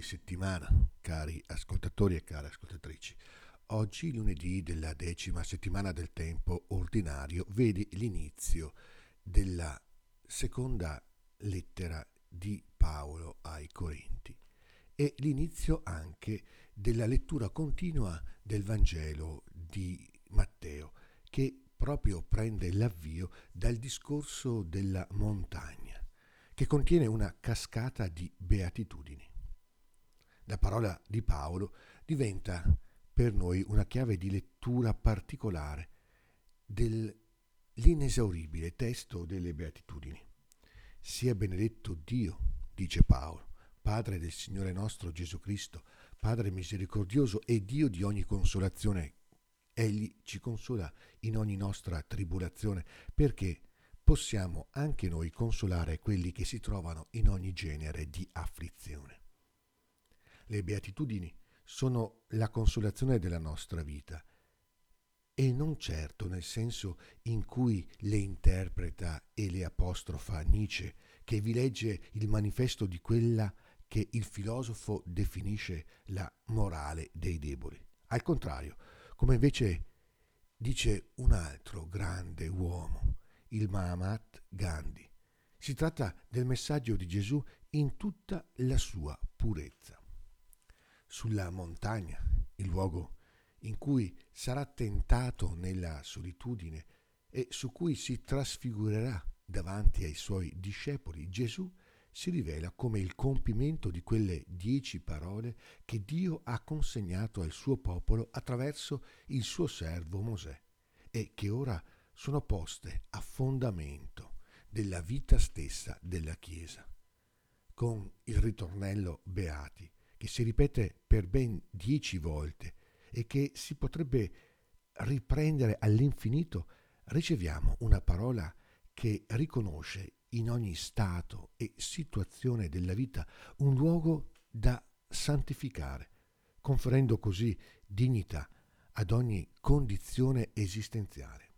settimana, cari ascoltatori e care ascoltatrici. Oggi, lunedì della decima settimana del tempo ordinario, vede l'inizio della seconda lettera di Paolo ai Corinti e l'inizio anche della lettura continua del Vangelo di Matteo, che proprio prende l'avvio dal discorso della montagna, che contiene una cascata di beatitudini. La parola di Paolo diventa per noi una chiave di lettura particolare dell'inesauribile testo delle beatitudini. Sia benedetto Dio, dice Paolo, Padre del Signore nostro Gesù Cristo, Padre misericordioso e Dio di ogni consolazione. Egli ci consola in ogni nostra tribolazione perché possiamo anche noi consolare quelli che si trovano in ogni genere di afflizione. Le beatitudini sono la consolazione della nostra vita e non certo nel senso in cui le interpreta e le apostrofa Nietzsche, che vi legge il manifesto di quella che il filosofo definisce la morale dei deboli. Al contrario, come invece dice un altro grande uomo, il Mahatma Gandhi. Si tratta del messaggio di Gesù in tutta la sua purezza sulla montagna, il luogo in cui sarà tentato nella solitudine e su cui si trasfigurerà davanti ai suoi discepoli, Gesù si rivela come il compimento di quelle dieci parole che Dio ha consegnato al suo popolo attraverso il suo servo Mosè e che ora sono poste a fondamento della vita stessa della Chiesa. Con il ritornello Beati che si ripete per ben dieci volte e che si potrebbe riprendere all'infinito, riceviamo una parola che riconosce in ogni stato e situazione della vita un luogo da santificare, conferendo così dignità ad ogni condizione esistenziale.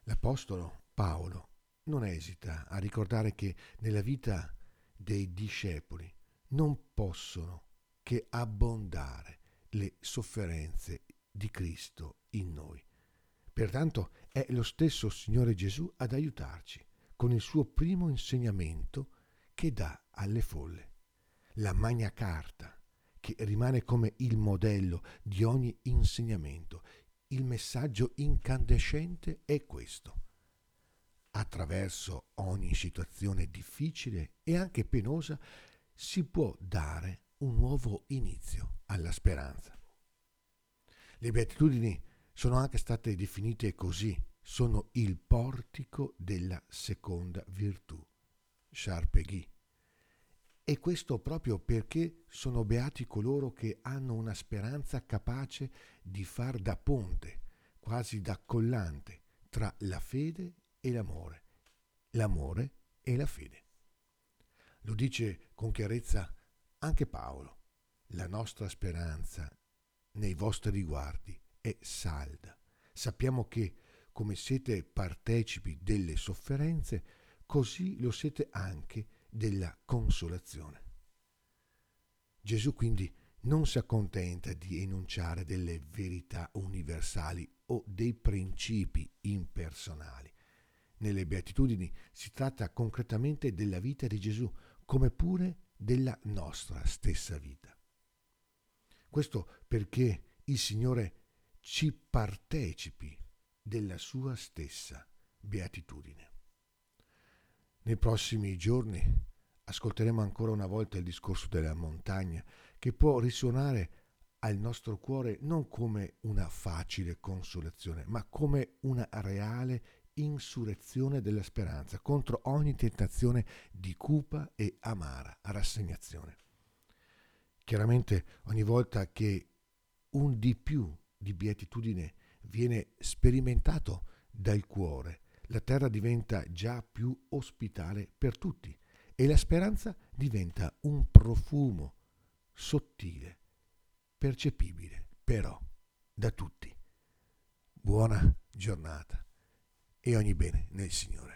L'Apostolo Paolo non esita a ricordare che nella vita dei discepoli non possono che abbondare le sofferenze di Cristo in noi. Pertanto è lo stesso Signore Gesù ad aiutarci con il suo primo insegnamento che dà alle folle, la Magna Carta, che rimane come il modello di ogni insegnamento. Il messaggio incandescente è questo. Attraverso ogni situazione difficile e anche penosa, si può dare un nuovo inizio alla speranza. Le beatitudini sono anche state definite così, sono il portico della seconda virtù, Charpegui. E questo proprio perché sono beati coloro che hanno una speranza capace di far da ponte, quasi da collante, tra la fede e l'amore, l'amore e la fede. Lo dice con chiarezza anche Paolo. La nostra speranza nei vostri riguardi è salda. Sappiamo che, come siete partecipi delle sofferenze, così lo siete anche della consolazione. Gesù quindi non si accontenta di enunciare delle verità universali o dei principi impersonali. Nelle beatitudini si tratta concretamente della vita di Gesù, come pure della nostra stessa vita. Questo perché il Signore ci partecipi della sua stessa beatitudine. Nei prossimi giorni ascolteremo ancora una volta il discorso della montagna che può risuonare al nostro cuore non come una facile consolazione, ma come una reale insurrezione della speranza contro ogni tentazione di cupa e amara rassegnazione. Chiaramente ogni volta che un di più di beatitudine viene sperimentato dal cuore, la terra diventa già più ospitale per tutti e la speranza diventa un profumo sottile, percepibile però da tutti. Buona giornata e ogni bene nel Signore.